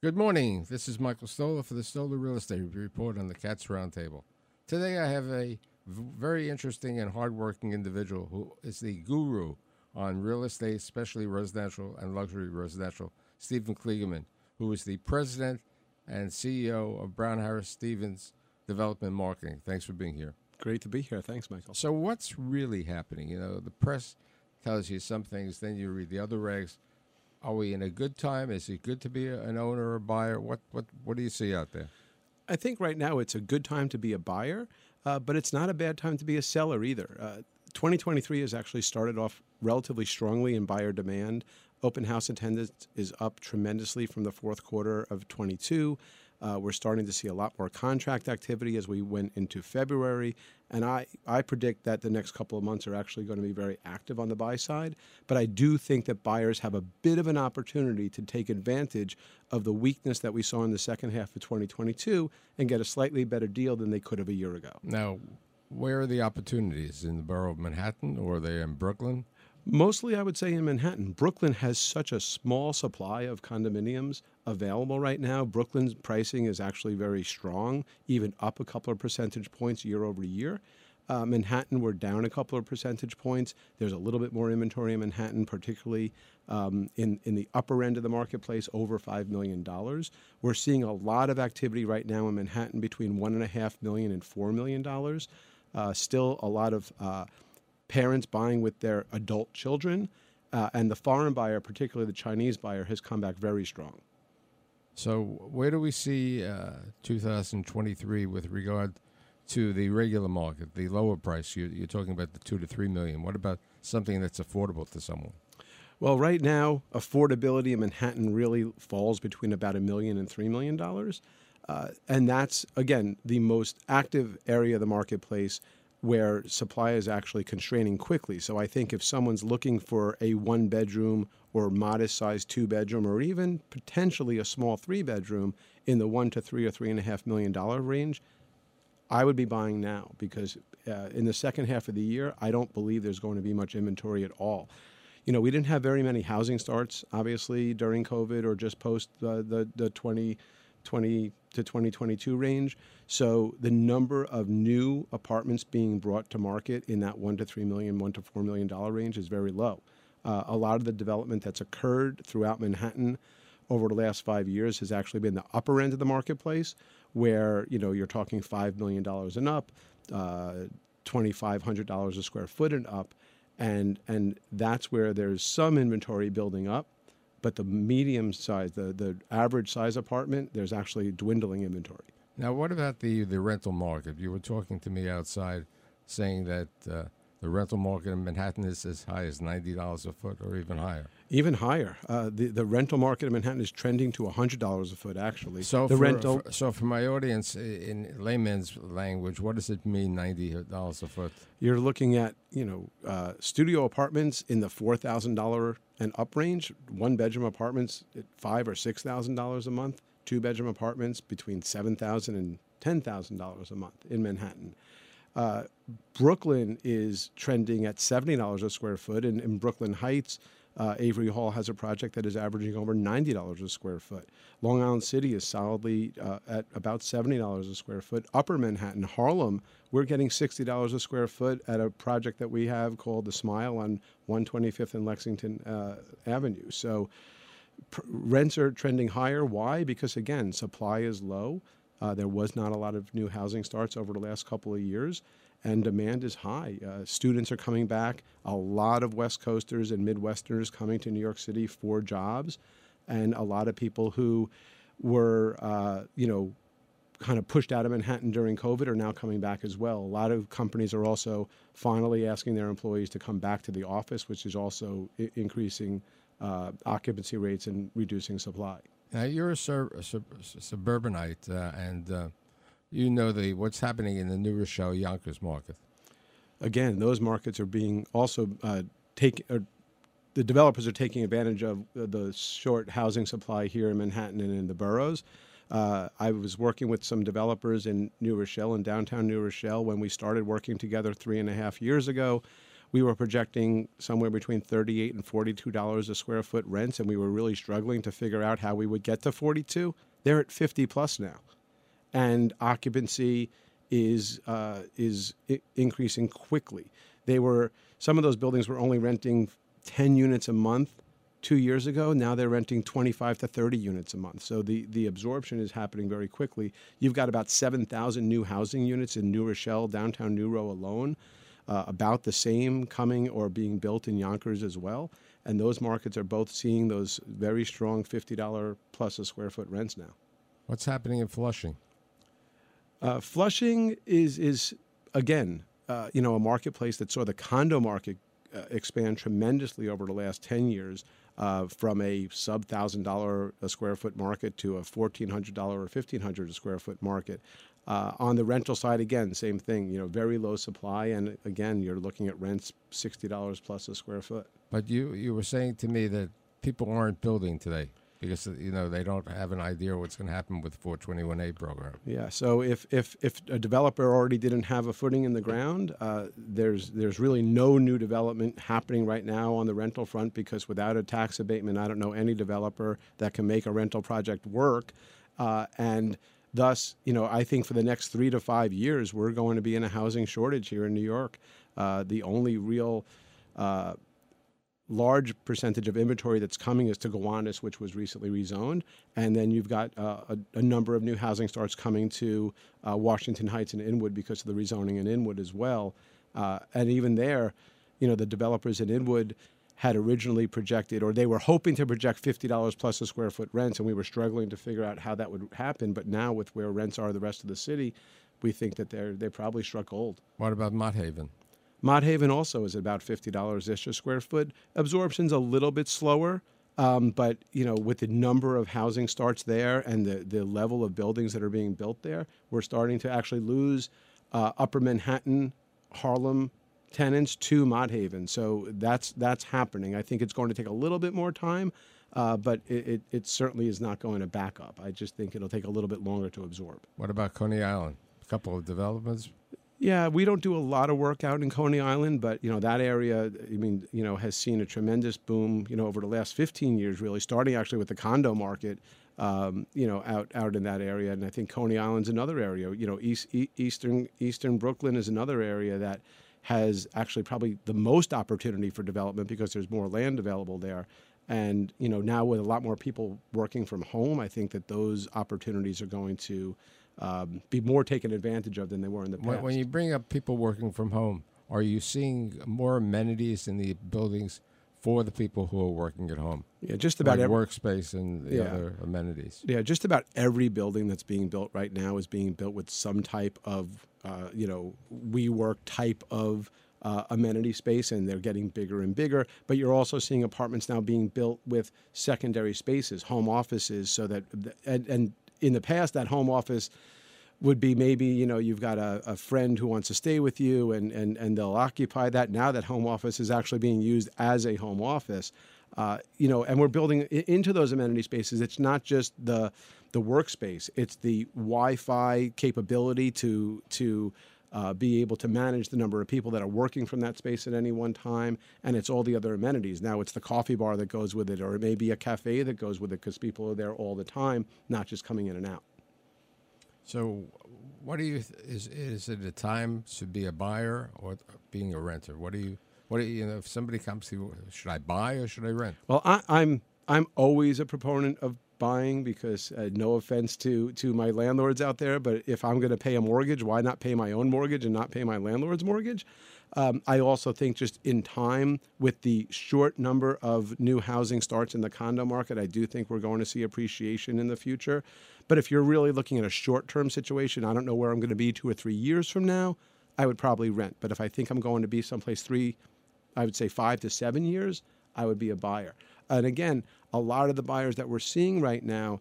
Good morning. This is Michael Stoler for the Stoler Real Estate Report on the Cats Roundtable. Today I have a very interesting and hardworking individual who is the guru on real estate, especially residential and luxury residential, Stephen Kliegerman, who is the president and CEO of Brown Harris Stevens Development Marketing. Thanks for being here. Great to be here. Thanks, Michael. So, what's really happening? You know, the press tells you some things, then you read the other regs. Are we in a good time? Is it good to be an owner or buyer? What what what do you see out there? I think right now it's a good time to be a buyer, uh, but it's not a bad time to be a seller either. Uh, 2023 has actually started off relatively strongly in buyer demand. Open house attendance is up tremendously from the fourth quarter of 22. Uh, we're starting to see a lot more contract activity as we went into February. And I, I predict that the next couple of months are actually going to be very active on the buy side. But I do think that buyers have a bit of an opportunity to take advantage of the weakness that we saw in the second half of 2022 and get a slightly better deal than they could have a year ago. Now, where are the opportunities in the borough of Manhattan, or are they in Brooklyn? Mostly, I would say in Manhattan. Brooklyn has such a small supply of condominiums available right now. Brooklyn's pricing is actually very strong, even up a couple of percentage points year over year. Uh, Manhattan, we're down a couple of percentage points. There's a little bit more inventory in Manhattan, particularly um, in, in the upper end of the marketplace, over $5 million. We're seeing a lot of activity right now in Manhattan between $1.5 million and $4 million. Uh, still a lot of uh, parents buying with their adult children, uh, and the foreign buyer, particularly the Chinese buyer, has come back very strong. So, where do we see uh, 2023 with regard to the regular market, the lower price? You, you're talking about the two to three million. What about something that's affordable to someone? Well, right now, affordability in Manhattan really falls between about a million and three million dollars. Uh, and that's, again, the most active area of the marketplace where supply is actually constraining quickly. So I think if someone's looking for a one bedroom or modest sized two bedroom or even potentially a small three bedroom in the one to three or three and a half million dollar range, I would be buying now because uh, in the second half of the year, I don't believe there's going to be much inventory at all. You know, we didn't have very many housing starts, obviously, during COVID or just post the, the 2020 to 2022 range. So the number of new apartments being brought to market in that one to three million, one to four million dollar range is very low. Uh, a lot of the development that's occurred throughout Manhattan over the last five years has actually been the upper end of the marketplace, where you know you're talking five million dollars and up, uh, twenty five hundred dollars a square foot and up, and and that's where there's some inventory building up but the medium size, the, the average size apartment, there's actually dwindling inventory. Now, what about the, the rental market? You were talking to me outside saying that uh, the rental market in Manhattan is as high as $90 a foot or even higher. Even higher. Uh, the, the rental market in Manhattan is trending to $100 a foot, actually. So, the for, rental. for- so for my audience, in layman's language, what does it mean, $90 a foot? You're looking at, you know, uh, studio apartments in the four thousand dollar and up range. One bedroom apartments at five or six thousand dollars a month. Two bedroom apartments between seven thousand and ten thousand dollars a month in Manhattan. Uh, Brooklyn is trending at seventy dollars a square foot, and in Brooklyn Heights, uh, Avery Hall has a project that is averaging over ninety dollars a square foot. Long Island City is solidly uh, at about seventy dollars a square foot. Upper Manhattan, Harlem, we're getting sixty dollars a square foot at a project that we have called the Smile on one twenty fifth and Lexington uh, Avenue. So pr- rents are trending higher. Why? Because again, supply is low. Uh, there was not a lot of new housing starts over the last couple of years, and demand is high. Uh, students are coming back. A lot of West Coasters and Midwesterners coming to New York City for jobs, and a lot of people who were, uh, you know, kind of pushed out of Manhattan during COVID are now coming back as well. A lot of companies are also finally asking their employees to come back to the office, which is also I- increasing uh, occupancy rates and reducing supply. Now, you're a, sur- a sub- suburbanite, uh, and uh, you know the what's happening in the New Rochelle Yonkers market. again, those markets are being also uh, take. Uh, the developers are taking advantage of the short housing supply here in Manhattan and in the boroughs. Uh, I was working with some developers in New Rochelle, in downtown New Rochelle, when we started working together three and a half years ago. we were projecting somewhere between 38 and 42 dollars a square foot rents, and we were really struggling to figure out how we would get to 42. They're at 50 plus now, and occupancy is uh, is I- increasing quickly. They were some of those buildings were only renting 10 units a month two years ago. Now they're renting 25 to 30 units a month. So the, the absorption is happening very quickly. You've got about 7,000 new housing units in New Rochelle, downtown New Row alone, uh, about the same coming or being built in Yonkers as well. And those markets are both seeing those very strong $50 plus a square foot rents now. What's happening in Flushing? Uh, Flushing is is again, uh, you know, a marketplace that saw the condo market uh, expand tremendously over the last ten years, uh, from a sub thousand dollar a square foot market to a fourteen hundred dollar or fifteen hundred a square foot market. Uh, on the rental side, again, same thing. You know, very low supply, and again, you're looking at rents sixty dollars plus a square foot. But you you were saying to me that people aren't building today because you know they don't have an idea what's going to happen with 421A program. Yeah. So if if if a developer already didn't have a footing in the ground, uh, there's there's really no new development happening right now on the rental front because without a tax abatement, I don't know any developer that can make a rental project work, uh, and thus, you know, I think for the next three to five years, we're going to be in a housing shortage here in New York. Uh, the only real uh, large percentage of inventory that's coming is to Gowanus, which was recently rezoned, and then you've got uh, a, a number of new housing starts coming to uh, Washington Heights and Inwood because of the rezoning in Inwood as well. Uh, and even there, you know, the developers in Inwood had originally projected, or they were hoping to project fifty dollars plus a square foot rents, and we were struggling to figure out how that would happen. But now, with where rents are the rest of the city, we think that they're they probably struck gold. What about Mott Haven? Mott Haven also is about fifty dollars ish a square foot. Absorption's a little bit slower, um, but you know, with the number of housing starts there and the the level of buildings that are being built there, we're starting to actually lose uh, Upper Manhattan, Harlem tenants to Mott Haven. So that's that's happening. I think it's going to take a little bit more time. Uh, but it, it, it certainly is not going to back up. I just think it'll take a little bit longer to absorb. What about Coney Island? A couple of developments. Yeah, we don't do a lot of work out in Coney Island, but you know that area. I mean, you know, has seen a tremendous boom. You know, over the last 15 years, really, starting actually with the condo market. Um, you know, out out in that area, and I think Coney Island's another area. You know, east, e- eastern eastern Brooklyn is another area that has actually probably the most opportunity for development because there's more land available there. And you know, now with a lot more people working from home, I think that those opportunities are going to um, be more taken advantage of than they were in the past. When, you bring up people working from home, are you seeing more amenities in the buildings for the people who are working at home? yeah, just about like every, workspace and the Yeah. other amenities. yeah, just about every building that's being built right now is being built with some type of uh, you know WeWork type of uh, amenity space, and they're getting bigger and bigger. But you're also seeing apartments now being built with secondary spaces, home offices, so that and, and in the past that home office would be maybe you know you've got a, a friend who wants to stay with you and, and and they'll occupy that. Now that home office is actually being used as a home office uh, you know and we're building into those amenity spaces. It's not just the the workspace. It's the wi-fi capability to to uh, be able to manage the number of people that are working from that space at any one time, and it's all the other amenities. Now it's the coffee bar that goes with it, or it may be a cafe that goes with it because people are there all the time, not just coming in and out. So, what do you th- is is it a time to be a buyer or being a renter? What do you what do you, you know if somebody comes to you, should I buy or should I rent? Well, I, I'm I'm always a proponent of buying because uh, no offense to to my landlords out there, but if I'm going to pay a mortgage, why not pay my own mortgage and not pay my landlord's mortgage? Um, I also think just in time with the short number of new housing starts in the condo market, I do think we're going to see appreciation in the future. But if you're really looking at a short term situation, I don't know where I'm going to be two or three years from now. I would probably rent. But if I think I'm going to be someplace three, I would say five to seven years, I would be a buyer. And again, a lot of the buyers that we're seeing right now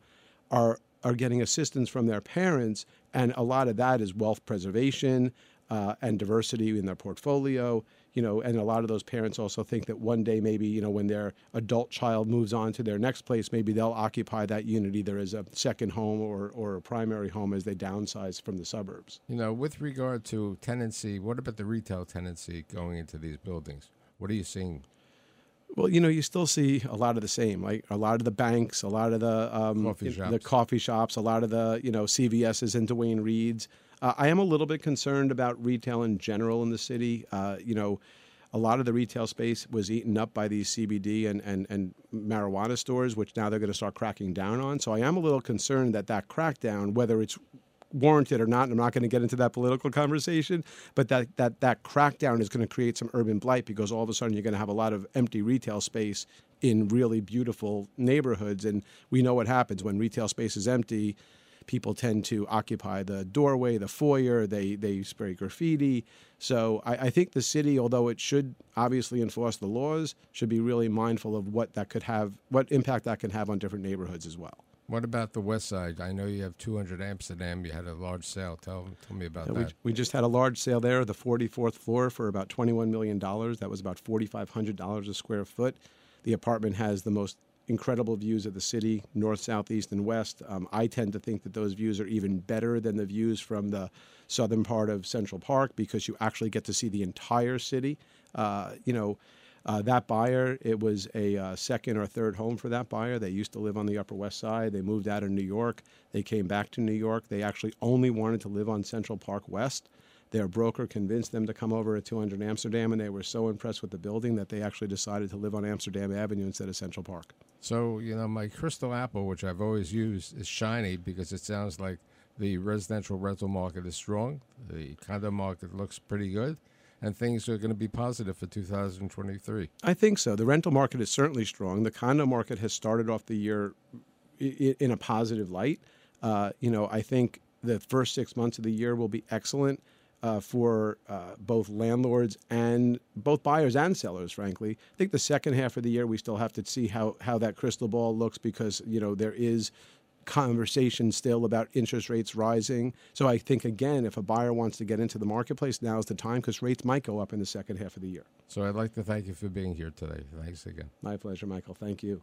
are are getting assistance from their parents, and a lot of that is wealth preservation uh, and diversity in their portfolio. you know, and a lot of those parents also think that one day maybe, you know, when their adult child moves on to their next place, maybe they'll occupy that unit either as a second home or, or a primary home as they downsize from the suburbs. You know, with regard to tenancy, what about the retail tenancy going into these buildings? What are you seeing? Well, you know, you still see a lot of the same, like a lot of the banks, a lot of the um, Coffee shops. the coffee shops, a lot of the you know CVS's and Duane Reades. Uh, I am a little bit concerned about retail in general in the city. Uh, you know, a lot of the retail space was eaten up by these CBD and, and, and marijuana stores, which now they're going to start cracking down on. So I am a little concerned that that crackdown, whether it's warranted or not, and I'm not going to get into that political conversation, but that, that, that crackdown is going to create some urban blight because all of a sudden you're going to have a lot of empty retail space in really beautiful neighborhoods. And we know what happens when retail space is empty. People tend to occupy the doorway, the foyer. They they spray graffiti. So I, I think the city, although it should obviously enforce the laws, should be really mindful of what that could have, what impact that can have on different neighborhoods as well. What about the west side? I know you have 200 Amsterdam. You had a large sale. Tell, tell me about We, that. we just had a large sale there, the 44th floor, for about $21 million. That was about $4,500 a square foot. The apartment has the most incredible views of the city, north, south, east, and west. Um, I tend to think that those views are even better than the views from the southern part of Central Park because you actually get to see the entire city. Uh, you know, uh, that buyer, it was a uh, second or third home for that buyer. They used to live on the Upper West Side. They moved out of New York. They came back to New York. They actually only wanted to live on Central Park West. Their broker convinced them to come over at 200 Amsterdam, and they were so impressed with the building that they actually decided to live on Amsterdam Avenue instead of Central Park. So, you know, my crystal apple, which I've always used, is shiny because it sounds like the residential rental market is strong. The condo market looks pretty good. And things are going to be positive for 2023. I think so. The rental market is certainly strong. The condo market has started off the year in a positive light. Uh, you know, I think the first six months of the year will be excellent uh, for uh, both landlords and both buyers and sellers. Frankly, I think the second half of the year we still have to see how how that crystal ball looks because you know there is conversation still about interest rates rising. So I think again, if a buyer wants to get into the marketplace, now is the time because rates might go up in the second half of the year. So I'd like to thank you for being here today. Thanks again. My pleasure, Michael. Thank you.